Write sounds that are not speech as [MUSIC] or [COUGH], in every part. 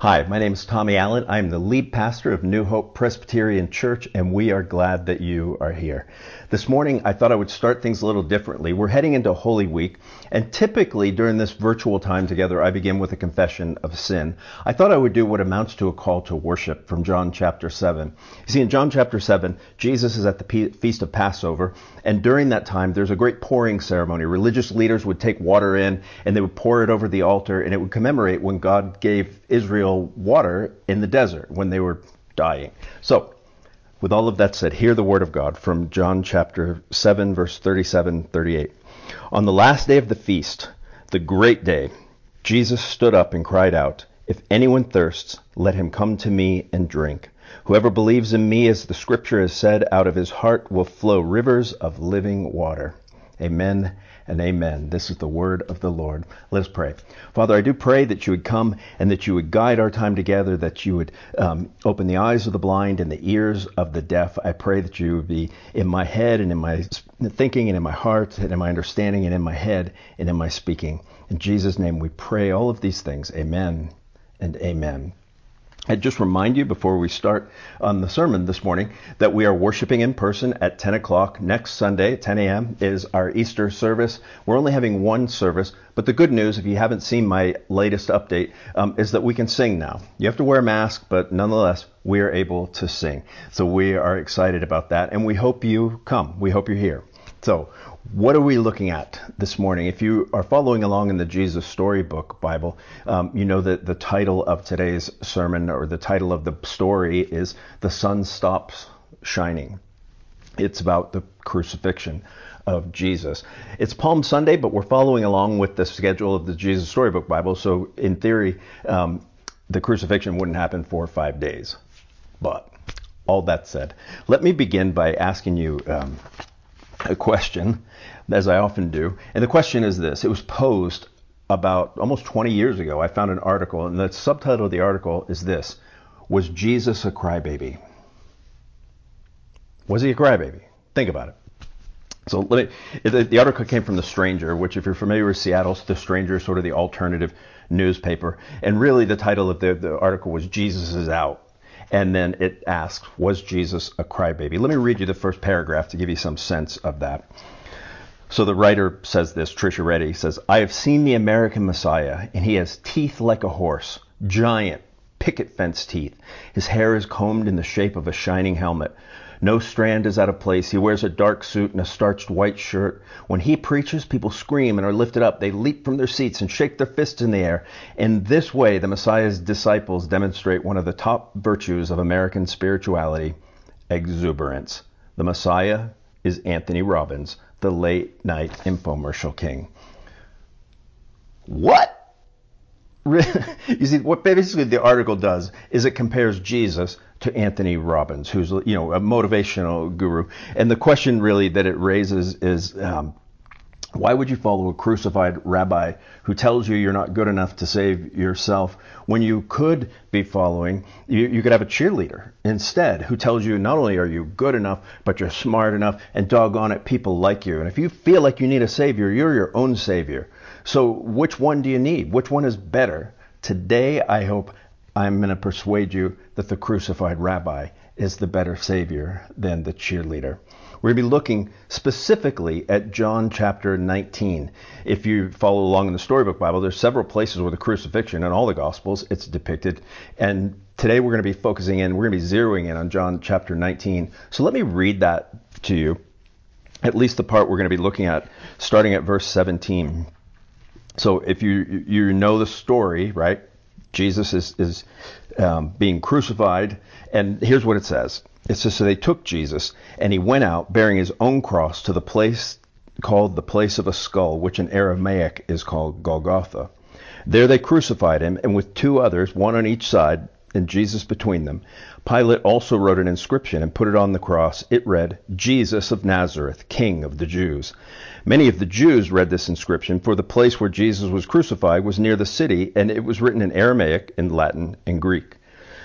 Hi, my name is Tommy Allen. I'm the lead pastor of New Hope Presbyterian Church, and we are glad that you are here. This morning, I thought I would start things a little differently. We're heading into Holy Week, and typically during this virtual time together, I begin with a confession of sin. I thought I would do what amounts to a call to worship from John chapter 7. You see, in John chapter 7, Jesus is at the Feast of Passover, and during that time, there's a great pouring ceremony. Religious leaders would take water in, and they would pour it over the altar, and it would commemorate when God gave Israel water in the desert when they were dying. So, with all of that said, hear the word of God from John chapter 7, verse 37 38. On the last day of the feast, the great day, Jesus stood up and cried out, If anyone thirsts, let him come to me and drink. Whoever believes in me, as the scripture has said, out of his heart will flow rivers of living water. Amen and amen. This is the word of the Lord. Let us pray. Father, I do pray that you would come and that you would guide our time together, that you would um, open the eyes of the blind and the ears of the deaf. I pray that you would be in my head and in my thinking and in my heart and in my understanding and in my head and in my speaking. In Jesus' name we pray all of these things. Amen and amen. I'd just remind you before we start on the sermon this morning that we are worshiping in person at 10 o'clock next Sunday, 10 a.m. is our Easter service. We're only having one service, but the good news, if you haven't seen my latest update, um, is that we can sing now. You have to wear a mask, but nonetheless, we are able to sing. So we are excited about that, and we hope you come. We hope you're here. So, what are we looking at this morning? If you are following along in the Jesus Storybook Bible, um, you know that the title of today's sermon or the title of the story is The Sun Stops Shining. It's about the crucifixion of Jesus. It's Palm Sunday, but we're following along with the schedule of the Jesus Storybook Bible, so in theory, um, the crucifixion wouldn't happen for five days. But all that said, let me begin by asking you. Um, a question, as I often do. And the question is this it was posed about almost 20 years ago. I found an article, and the subtitle of the article is this Was Jesus a crybaby? Was he a crybaby? Think about it. So let me, the article came from The Stranger, which, if you're familiar with Seattle, The Stranger is sort of the alternative newspaper. And really, the title of the, the article was Jesus is Out. And then it asks, Was Jesus a crybaby? Let me read you the first paragraph to give you some sense of that. So the writer says this, Tricia Reddy says, I have seen the American Messiah, and he has teeth like a horse, giant, picket fence teeth. His hair is combed in the shape of a shining helmet. No strand is out of place. He wears a dark suit and a starched white shirt. When he preaches, people scream and are lifted up. They leap from their seats and shake their fists in the air. In this way, the Messiah's disciples demonstrate one of the top virtues of American spirituality exuberance. The Messiah is Anthony Robbins, the late night infomercial king. What? You see, what basically the article does is it compares Jesus to Anthony Robbins, who's you know a motivational guru. And the question really that it raises is. Um, why would you follow a crucified rabbi who tells you you're not good enough to save yourself when you could be following, you, you, could have a cheerleader instead who tells you not only are you good enough, but you're smart enough and doggone it, people like you. And if you feel like you need a savior, you're your own savior. So which one do you need? Which one is better? Today, I hope I'm going to persuade you that the crucified rabbi is the better Savior than the cheerleader. We're going to be looking specifically at John chapter 19. If you follow along in the Storybook Bible, there's several places where the crucifixion in all the Gospels it's depicted. And today we're going to be focusing in, we're going to be zeroing in on John chapter 19. So let me read that to you, at least the part we're going to be looking at, starting at verse 17. So if you you know the story, right? Jesus is, is um, being crucified. And here's what it says it says, So they took Jesus, and he went out bearing his own cross to the place called the place of a skull, which in Aramaic is called Golgotha. There they crucified him, and with two others, one on each side, and Jesus between them. Pilate also wrote an inscription and put it on the cross. It read, Jesus of Nazareth, King of the Jews. Many of the Jews read this inscription, for the place where Jesus was crucified was near the city, and it was written in Aramaic, in Latin, and Greek.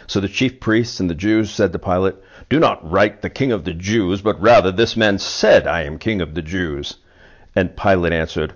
So the chief priests and the Jews said to Pilate, Do not write the King of the Jews, but rather this man said, I am King of the Jews. And Pilate answered,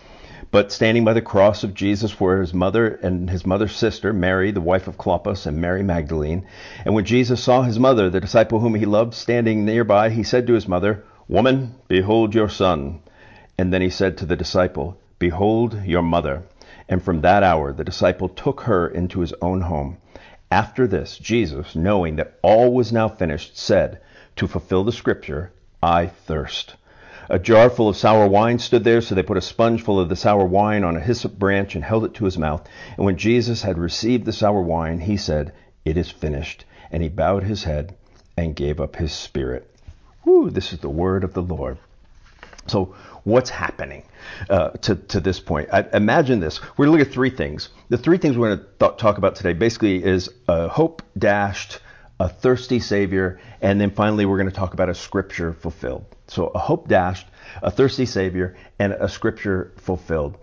But standing by the cross of Jesus were his mother and his mother's sister, Mary, the wife of Clopas, and Mary Magdalene. And when Jesus saw his mother, the disciple whom he loved, standing nearby, he said to his mother, Woman, behold your son. And then he said to the disciple, Behold your mother. And from that hour the disciple took her into his own home. After this, Jesus, knowing that all was now finished, said, To fulfill the scripture, I thirst. A jar full of sour wine stood there, so they put a sponge full of the sour wine on a hyssop branch and held it to his mouth. And when Jesus had received the sour wine, he said, It is finished. And he bowed his head and gave up his spirit. Whew, this is the word of the Lord. So, what's happening uh, to, to this point? I, imagine this. We're going to look at three things. The three things we're going to th- talk about today basically is a hope dashed, a thirsty Savior, and then finally we're going to talk about a scripture fulfilled. So a hope dashed, a thirsty Savior, and a scripture fulfilled.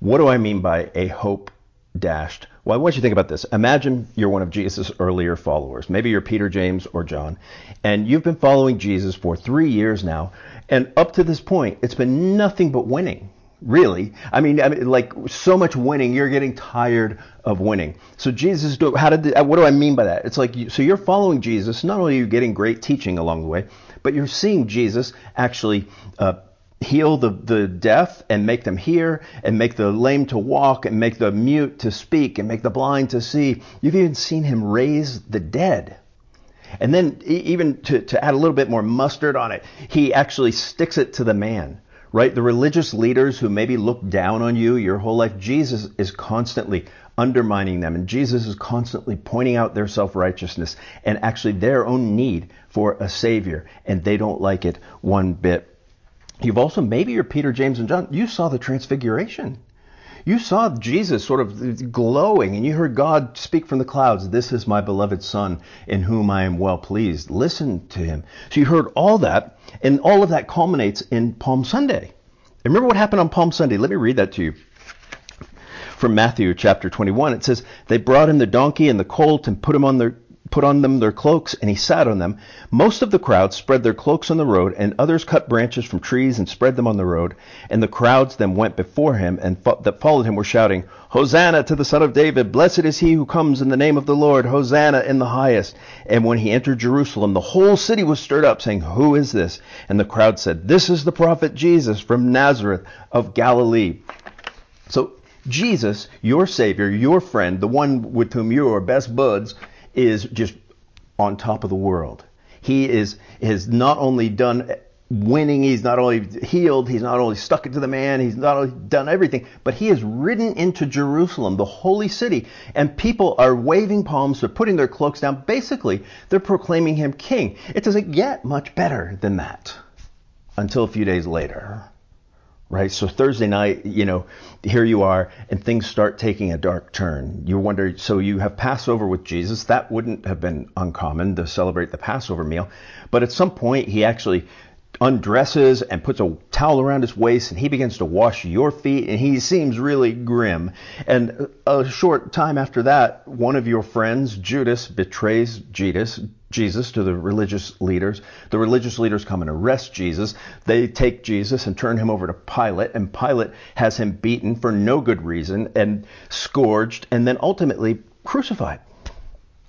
What do I mean by a hope dashed? Well, I want you to think about this. Imagine you're one of Jesus' earlier followers. Maybe you're Peter, James, or John, and you've been following Jesus for three years now, and up to this point, it's been nothing but winning. Really, I mean, I mean, like so much winning, you're getting tired of winning. So Jesus, how did? What do I mean by that? It's like, so you're following Jesus. Not only are you getting great teaching along the way, but you're seeing Jesus actually uh, heal the, the deaf and make them hear, and make the lame to walk, and make the mute to speak, and make the blind to see. You've even seen him raise the dead. And then, even to, to add a little bit more mustard on it, he actually sticks it to the man right? The religious leaders who maybe look down on you your whole life, Jesus is constantly undermining them. And Jesus is constantly pointing out their self righteousness and actually their own need for a Savior. And they don't like it one bit. You've also, maybe you're Peter, James, and John, you saw the transfiguration. You saw Jesus sort of glowing, and you heard God speak from the clouds, This is my beloved Son, in whom I am well pleased. Listen to him. So you heard all that, and all of that culminates in Palm Sunday. And remember what happened on Palm Sunday? Let me read that to you from Matthew chapter 21. It says, They brought in the donkey and the colt and put him on their put on them their cloaks, and he sat on them. Most of the crowd spread their cloaks on the road, and others cut branches from trees and spread them on the road. And the crowds then went before him, and fo- that followed him were shouting, Hosanna to the Son of David! Blessed is he who comes in the name of the Lord! Hosanna in the highest! And when he entered Jerusalem, the whole city was stirred up, saying, Who is this? And the crowd said, This is the prophet Jesus from Nazareth of Galilee. So Jesus, your Savior, your friend, the one with whom you are best buds, is just on top of the world. He is has not only done winning, he's not only healed, he's not only stuck it to the man, he's not only done everything, but he has ridden into Jerusalem, the holy city, and people are waving palms, they're putting their cloaks down. Basically, they're proclaiming him king. It doesn't get much better than that until a few days later right? So Thursday night, you know, here you are, and things start taking a dark turn. You wonder, so you have Passover with Jesus. That wouldn't have been uncommon to celebrate the Passover meal. But at some point, he actually undresses and puts a towel around his waist and he begins to wash your feet and he seems really grim. And a short time after that, one of your friends, Judas, betrays Jesus, Jesus to the religious leaders. The religious leaders come and arrest Jesus. They take Jesus and turn him over to Pilate, and Pilate has him beaten for no good reason and scourged and then ultimately crucified.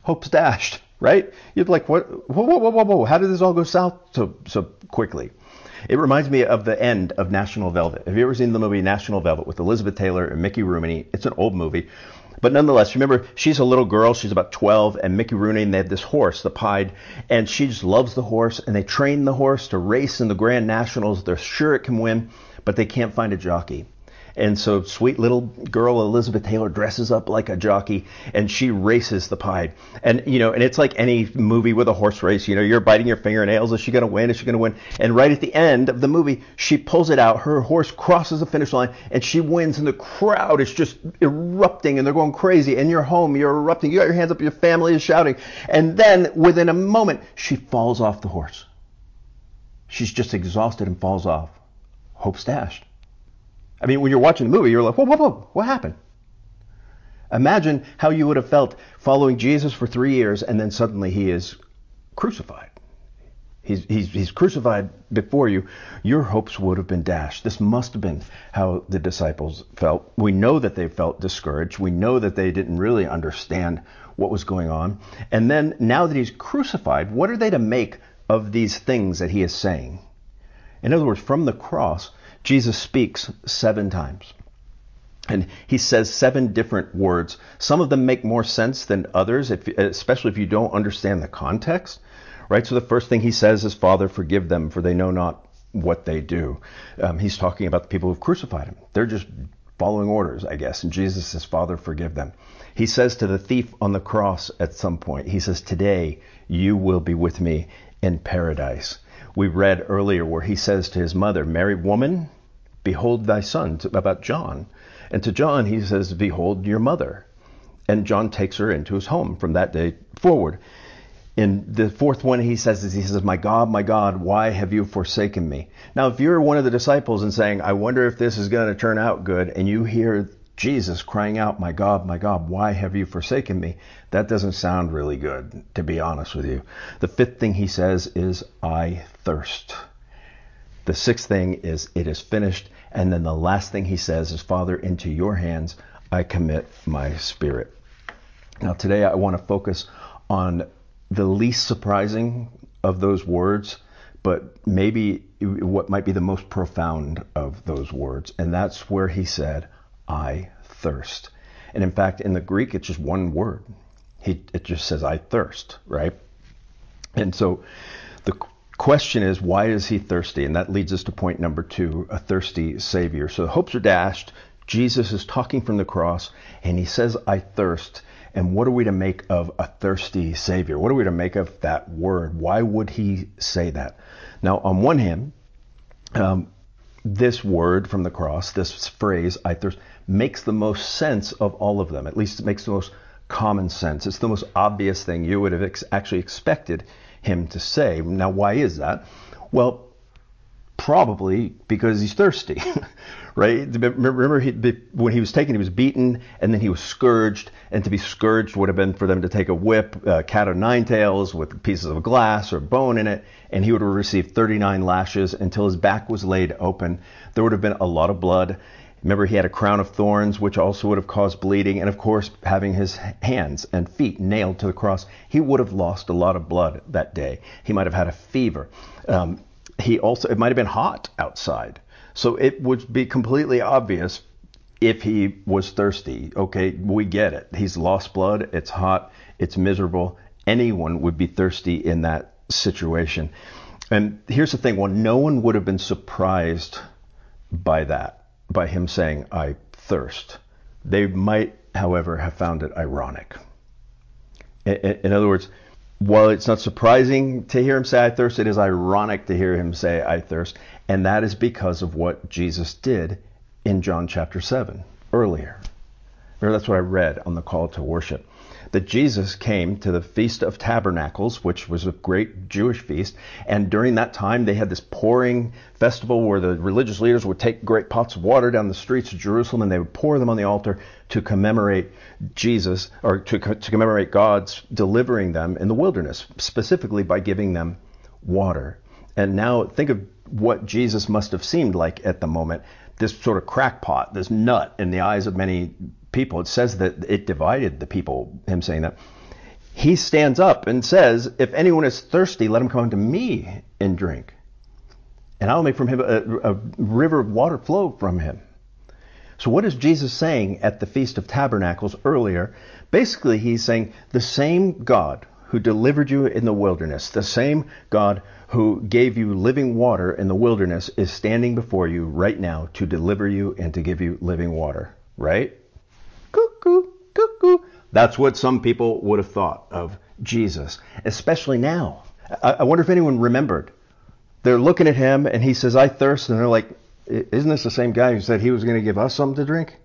Hope's dashed, right? You're like, what? Whoa, whoa, whoa, whoa, whoa. How did this all go south so, so quickly? It reminds me of the end of National Velvet. Have you ever seen the movie National Velvet with Elizabeth Taylor and Mickey Rooney? It's an old movie but nonetheless, remember, she's a little girl. She's about 12, and Mickey Rooney, and they have this horse, the Pied, and she just loves the horse, and they train the horse to race in the Grand Nationals. They're sure it can win, but they can't find a jockey. And so sweet little girl Elizabeth Taylor dresses up like a jockey and she races the pied. And, you know, and it's like any movie with a horse race. You know, you're biting your fingernails. Is she going to win? Is she going to win? And right at the end of the movie, she pulls it out. Her horse crosses the finish line and she wins. And the crowd is just erupting and they're going crazy. And you're home. You're erupting. You got your hands up. Your family is shouting. And then within a moment, she falls off the horse. She's just exhausted and falls off. Hope's dashed. I mean, when you're watching the movie, you're like, whoa, whoa, whoa, what happened? Imagine how you would have felt following Jesus for three years and then suddenly he is crucified. He's, he's, he's crucified before you. Your hopes would have been dashed. This must have been how the disciples felt. We know that they felt discouraged. We know that they didn't really understand what was going on. And then now that he's crucified, what are they to make of these things that he is saying? In other words, from the cross, Jesus speaks seven times. And he says seven different words. Some of them make more sense than others, if, especially if you don't understand the context. Right? So the first thing he says is, Father, forgive them, for they know not what they do. Um, he's talking about the people who've crucified him. They're just following orders, I guess. And Jesus says, Father, forgive them. He says to the thief on the cross at some point, He says, Today you will be with me in paradise. We read earlier where he says to his mother, Mary, woman, behold thy son, about John. And to John, he says, Behold your mother. And John takes her into his home from that day forward. In the fourth one, he says, he says, My God, my God, why have you forsaken me? Now, if you're one of the disciples and saying, I wonder if this is going to turn out good, and you hear Jesus crying out, My God, my God, why have you forsaken me? That doesn't sound really good, to be honest with you. The fifth thing he says is, I thirst. The sixth thing is, It is finished. And then the last thing he says is, Father, into your hands I commit my spirit. Now, today I want to focus on the least surprising of those words, but maybe what might be the most profound of those words. And that's where he said, I thirst. And in fact, in the Greek, it's just one word. He, it just says, I thirst, right? And so the question is, why is he thirsty? And that leads us to point number two a thirsty Savior. So the hopes are dashed. Jesus is talking from the cross, and he says, I thirst. And what are we to make of a thirsty Savior? What are we to make of that word? Why would he say that? Now, on one hand, um, this word from the cross, this phrase, I thirst, makes the most sense of all of them. At least it makes the most common sense. It's the most obvious thing you would have ex- actually expected him to say. Now, why is that? Well, probably because he's thirsty, [LAUGHS] right? Remember, he, when he was taken, he was beaten, and then he was scourged. And to be scourged would have been for them to take a whip, a cat o' nine tails with pieces of glass or bone in it, and he would have received 39 lashes until his back was laid open. There would have been a lot of blood. Remember, he had a crown of thorns, which also would have caused bleeding, and of course, having his hands and feet nailed to the cross, he would have lost a lot of blood that day. He might have had a fever. Um, he also, it might have been hot outside. So it would be completely obvious if he was thirsty. Okay, we get it. He's lost blood, it's hot, it's miserable. Anyone would be thirsty in that situation. And here's the thing well, no one would have been surprised by that, by him saying, I thirst. They might, however, have found it ironic. In, other words, while it's not surprising to hear him say, I thirst, it is ironic to hear him say, I thirst. And that is because of what Jesus did in John chapter 7 earlier. Remember, that's what I read on the call to worship that Jesus came to the Feast of Tabernacles, which was a great Jewish feast. And during that time, they had this pouring festival where the religious leaders would take great pots of water down the streets of Jerusalem and they would pour them on the altar to commemorate Jesus, or to, to commemorate God's delivering them in the wilderness, specifically by giving them water. And now think of what Jesus must have seemed like at the moment. This sort of crackpot, this nut in the eyes of many people. It says that it divided the people, him saying that. He stands up and says, If anyone is thirsty, let him come unto me and drink. And I'll make from him a, a river of water flow from him. So, what is Jesus saying at the Feast of Tabernacles earlier? Basically, he's saying the same God who delivered you in the wilderness, the same God who gave you living water in the wilderness, is standing before you right now to deliver you and to give you living water. Right? Cuckoo, cuckoo. That's what some people would have thought of Jesus, especially now. I, I wonder if anyone remembered. They're looking at him and he says, I thirst. And they're like, Isn't this the same guy who said he was going to give us something to drink?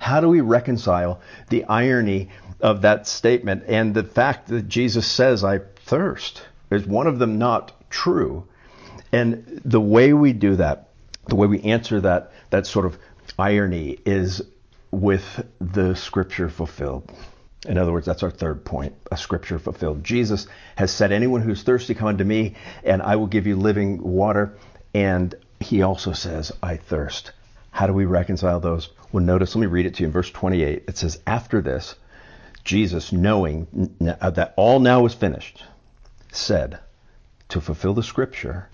How do we reconcile the irony of that statement and the fact that Jesus says, I thirst? Is one of them not true? And the way we do that, the way we answer that, that sort of irony is with the scripture fulfilled. In other words, that's our third point, a scripture fulfilled. Jesus has said, Anyone who's thirsty, come unto me, and I will give you living water. And he also says, I thirst. How do we reconcile those? Well, notice, let me read it to you in verse 28. It says, After this, Jesus, knowing uh, that all now was finished, said, To fulfill the scripture,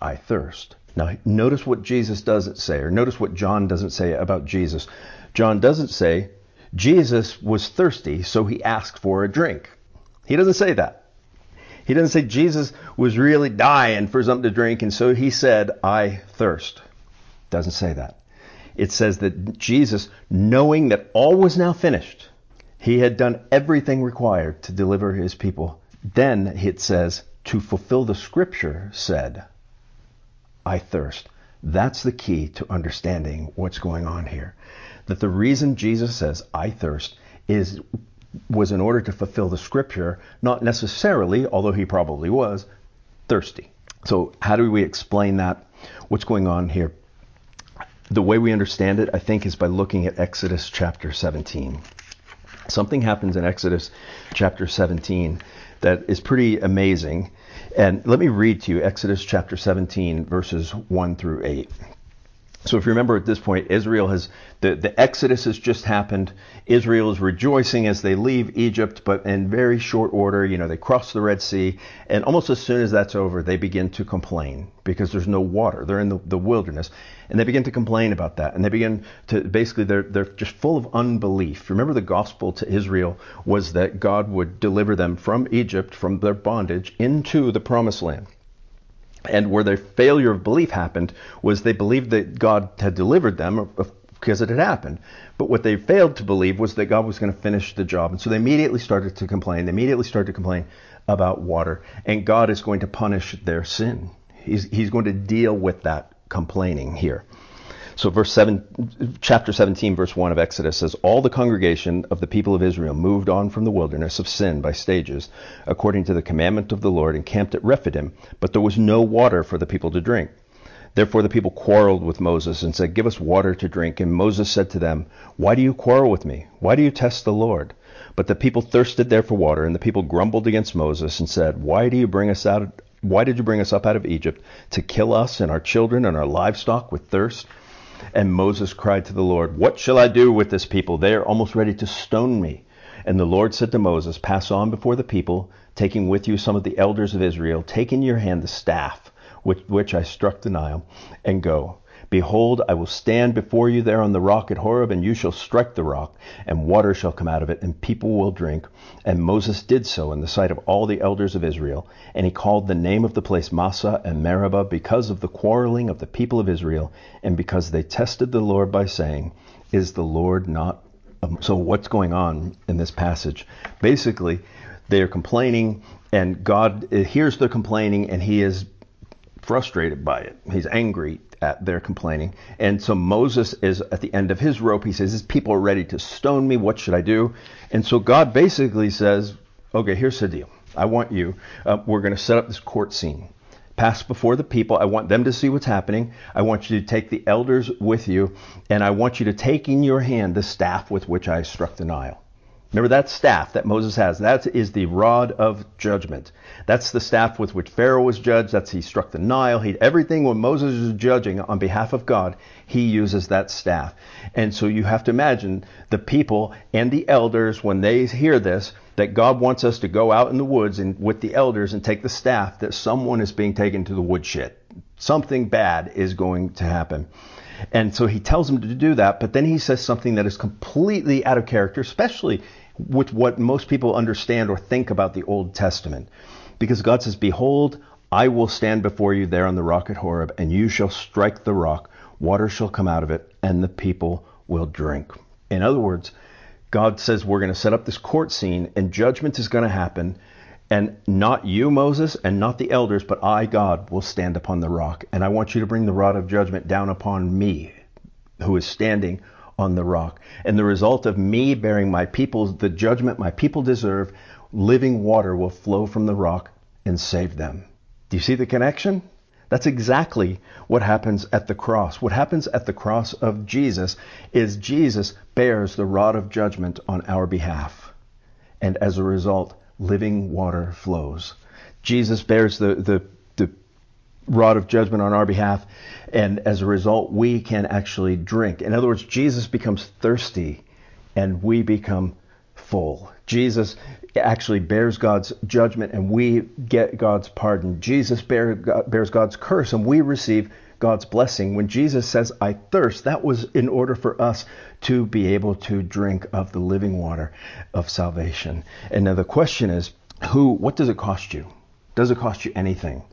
I thirst. Now, notice what Jesus doesn't say, or notice what John doesn't say about Jesus. John doesn't say, Jesus was thirsty, so he asked for a drink. He doesn't say that. He doesn't say Jesus was really dying for something to drink, and so he said, I thirst. Doesn't say that. It says that Jesus, knowing that all was now finished, he had done everything required to deliver his people. Then it says, to fulfill the scripture, said, I thirst. That's the key to understanding what's going on here that the reason Jesus says, I thirst, is was in order to fulfill the scripture, not necessarily, although he probably was, thirsty. So, how do we explain that? What's going on here? The way we understand it, I think, is by looking at Exodus chapter 17. Something happens in Exodus chapter 17 that is pretty amazing. And let me read to you Exodus chapter 17, verses 1 through 8. So if you remember at this point, Israel has, the, the Exodus has just happened. Israel is rejoicing as they leave Egypt, but in very short order, you know, they cross the Red Sea, and almost as soon as that's over, they begin to complain because there's no water. They're in the, the wilderness, and they begin to complain about that. And they begin to, basically, they're, they're just full of unbelief. Remember the gospel to Israel was that God would deliver them from Egypt, from their bondage, into the promised land. And where their failure of belief happened was they believed that God had delivered them uh, because it had happened. But what they failed to believe was that God was going to finish the job. And so they immediately started to complain. They immediately started to complain about water. And God is going to punish their sin. He's, he's going to deal with that complaining here. So verse 7, chapter 17, verse 1 of Exodus says, All the congregation of the people of Israel moved on from the wilderness of sin by stages, according to the commandment of the Lord, and camped at Rephidim, but there was no water for the people to drink. Therefore the people quarreled with Moses and said, Give us water to drink. And Moses said to them, Why do you quarrel with me? Why do you test the Lord? But the people thirsted there for water, and the people grumbled against Moses and said, Why do you bring us out? Why did you bring us up out of Egypt to kill us and our children and our livestock with thirst? And Moses cried to the Lord, What shall I do with this people? They are almost ready to stone me. And the Lord said to Moses, Pass on before the people, taking with you some of the elders of Israel, take in your hand the staff with which I struck the Nile, and go. Behold, I will stand before you there on the rock at Horeb, and you shall strike the rock, and water shall come out of it, and people will drink. And Moses did so in the sight of all the elders of Israel. And he called the name of the place Massah and Meribah because of the quarreling of the people of Israel, and because they tested the Lord by saying, Is the Lord not? So, what's going on in this passage? Basically, they are complaining, and God hears their complaining, and he is frustrated by it. He's angry at their complaining. And so Moses is at the end of his rope. He says, These people are ready to stone me. What should I do? And so God basically says, Okay, here's the deal. I want you, uh, we're going to set up this court scene. Pass before the people. I want them to see what's happening. I want you to take the elders with you, and I want you to take in your hand the staff with which I struck the Nile. Remember that staff that Moses has. That is the rod of judgment. That's the staff with which Pharaoh was judged. That's he struck the Nile. He everything when Moses is judging on behalf of God, he uses that staff. And so you have to imagine the people and the elders when they hear this that God wants us to go out in the woods and with the elders and take the staff that someone is being taken to the woodshed. Something bad is going to happen. And so he tells them to do that, but then he says something that is completely out of character, especially with what most people understand or think about the Old Testament. Because God says, Behold, I will stand before you there on the rock at Horeb, and you shall strike the rock, water shall come out of it, and the people will drink. In other words, God says we're going to set up this court scene, and judgment is going to happen. And not you, Moses, and not the elders, but I, God, will stand upon the rock. And I want you to bring the rod of judgment down upon me, who is standing on the rock. And the result of me bearing my people, the judgment my people deserve, living water will flow from the rock and save them. Do you see the connection? That's exactly what happens at the cross. What happens at the cross of Jesus is Jesus bears the rod of judgment on our behalf. And as a result, living water flows. Jesus bears the, the, rod of judgment on our behalf, and as a result, we can actually drink. In other words, Jesus becomes thirsty, and we become full. Jesus actually bears God's judgment, and we get God's pardon. Jesus bear, bears God's curse, and we receive God's blessing. When Jesus says, I thirst, that was in order for us to be able to drink of the living water of salvation. And now the question is, who, what does it cost you? Does it cost you anything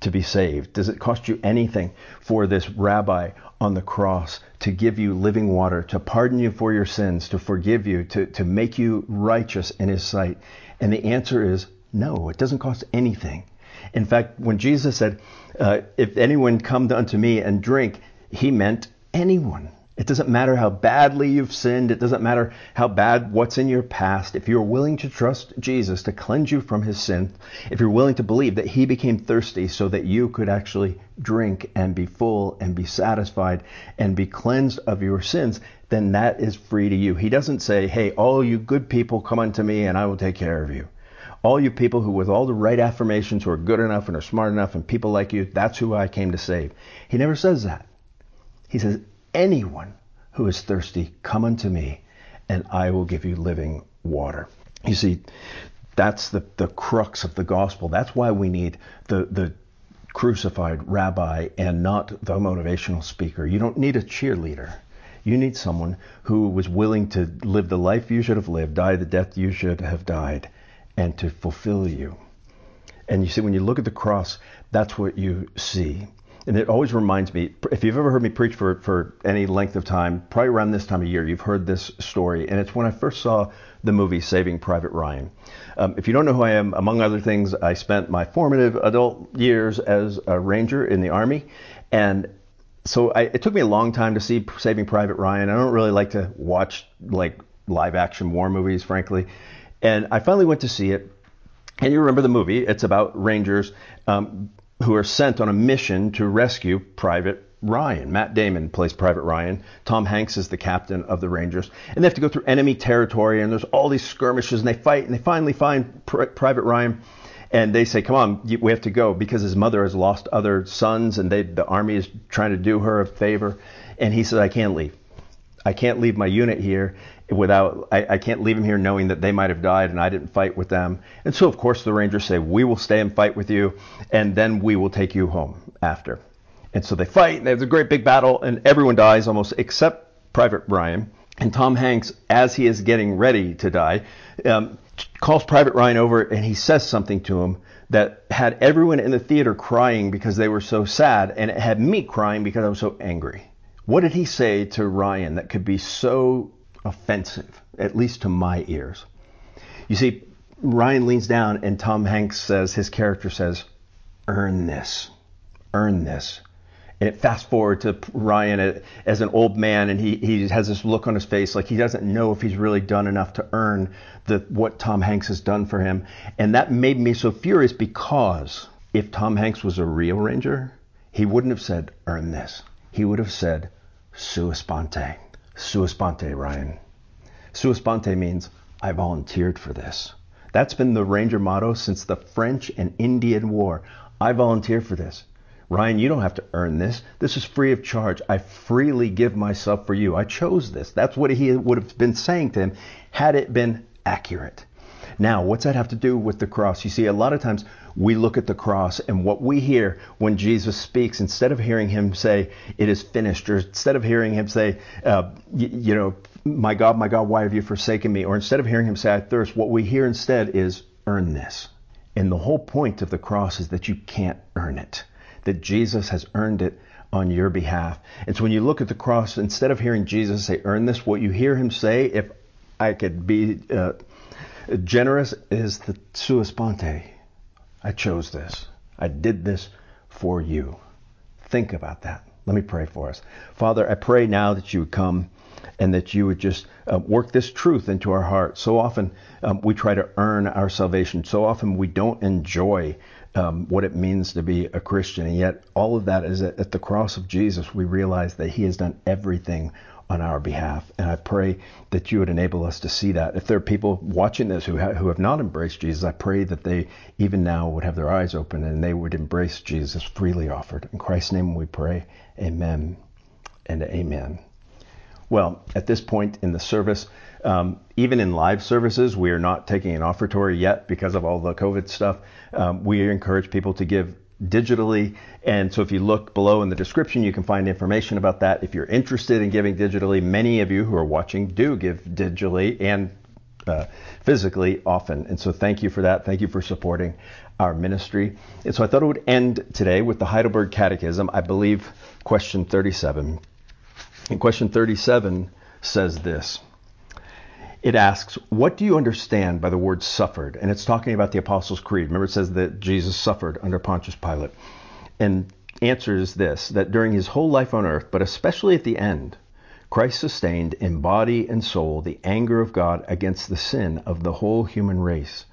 to be saved? Does it cost you anything for this rabbi on the cross to give you living water, to pardon you for your sins, to forgive you, to, to make you righteous in his sight? And the answer is no, it doesn't cost anything. In fact, when Jesus said, uh, If anyone come unto me and drink, he meant anyone. It doesn't matter how badly you've sinned. It doesn't matter how bad what's in your past. If you're willing to trust Jesus to cleanse you from his sin, if you're willing to believe that he became thirsty so that you could actually drink and be full and be satisfied and be cleansed of your sins, then that is free to you. He doesn't say, Hey, all you good people come unto me and I will take care of you all you people who, with all the right affirmations, who are good enough and are smart enough, and people like you, that's who I came to save. He never says that. He says, anyone who is thirsty, come unto me, and I will give you living water. You see, that's the, the crux of the gospel. That's why we need the, the crucified rabbi and not the motivational speaker. You don't need a cheerleader. You need someone who was willing to live the life you should have lived, die the death you should have died, and to fulfill you. And you see, when you look at the cross, that's what you see. And it always reminds me, if you've ever heard me preach for, for any length of time, probably around this time of year, you've heard this story. And it's when I first saw the movie Saving Private Ryan. Um, if you don't know who I am, among other things, I spent my formative adult years as a ranger in the Army. And so I, it took me a long time to see Saving Private Ryan. I don't really like to watch like live action war movies, frankly. And I finally went to see it. And you remember the movie? It's about Rangers um, who are sent on a mission to rescue Private Ryan. Matt Damon plays Private Ryan. Tom Hanks is the captain of the Rangers. And they have to go through enemy territory, and there's all these skirmishes, and they fight, and they finally find Pr- Private Ryan. And they say, "Come on, we have to go," because his mother has lost other sons, and they, the army is trying to do her a favor. And he says, "I can't leave. I can't leave my unit here without I, I, can't leave them here knowing that they might have died and I didn't fight with them. And so of course the Rangers say, We will stay and fight with you and then we will take you home after. And so they fight, and there's a great big battle, and everyone dies almost except Private Ryan. And Tom Hanks, as he is getting ready to die, um, calls Private Ryan over and he says something to him that had everyone in the theater crying because they were so sad, and it had me crying because I was so angry. What did he say to Ryan that could be so offensive, at least to my ears. You see, Ryan leans down and Tom Hanks says, his character says, earn this, earn this. And it fast forward to Ryan as an old man, and he, he has this look on his face like he doesn't know if he's really done enough to earn the, what Tom Hanks has done for him. And that made me so furious because if Tom Hanks was a real ranger, he wouldn't have said, earn this. He would have said, sua. Sua sponte, Ryan. Sua sponte means I volunteered for this. That's been the Ranger motto since the French and Indian War. I volunteer for this. Ryan, you don't have to earn this. This is free of charge. I freely give myself for you. I chose this. That's what he would have been saying to him had it been accurate. Now, what's that have to do with the cross? You see, a lot of times we look at the cross and what we hear when Jesus speaks, instead of hearing him say, it is finished, or instead of hearing him say, uh, you, you know, my God, my God, why have you forsaken me? Or instead of hearing him say, I thirst, what we hear instead is, earn this. And the whole point of the cross is that you can't earn it, that Jesus has earned it on your behalf. And so when you look at the cross, instead of hearing Jesus say, earn this, what you hear him say, if I could be uh, generous, is the sua sponte. I chose this. I did this for you. Think about that. Let me pray for us. Father, I pray now that you would come and that you would just uh, work this truth into our hearts. So often um, we try to earn our salvation. So often we don't enjoy um, what it means to be a Christian. And yet, all of that is at, at the cross of Jesus, we realize that He has done everything on our behalf. And I pray that you would enable us to see that. If there are people watching this who, ha- who have not embraced Jesus, I pray that they even now would have their eyes open and they would embrace Jesus freely offered. In Christ's name we pray. Amen and amen. Well, at this point in the service, um, even in live services, we are not taking an offertory yet because of all the COVID stuff. Um, we encourage people to give digitally. And so if you look below in the description, you can find information about that. If you're interested in giving digitally, many of you who are watching do give digitally and uh, physically often. And so thank you for that. Thank you for supporting our ministry. And so I thought it would end today with the Heidelberg Catechism, I believe question 37. And question 37 says this. It asks, What do you understand by the word suffered? And it's talking about the Apostles' Creed. Remember, it says that Jesus suffered under Pontius Pilate. And answer is this that during his whole life on earth, but especially at the end, Christ sustained in body and soul the anger of God against the sin of the whole human race.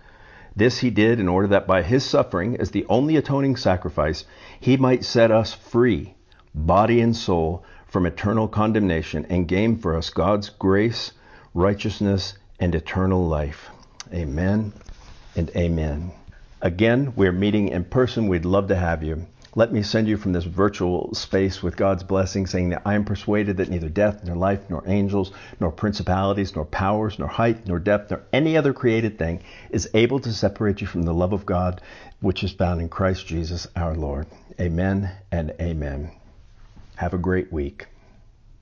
This he did in order that by his suffering, as the only atoning sacrifice, he might set us free, body and soul, from eternal condemnation and gain for us God's grace, righteousness, and eternal life. Amen and amen. Again, we're meeting in person. We'd love to have you. Let me send you from this virtual space with God's blessing, saying that I am persuaded that neither death, nor life, nor angels, nor principalities, nor powers, nor height, nor depth, nor any other created thing is able to separate you from the love of God, which is found in Christ Jesus our Lord. Amen and amen. Have a great week.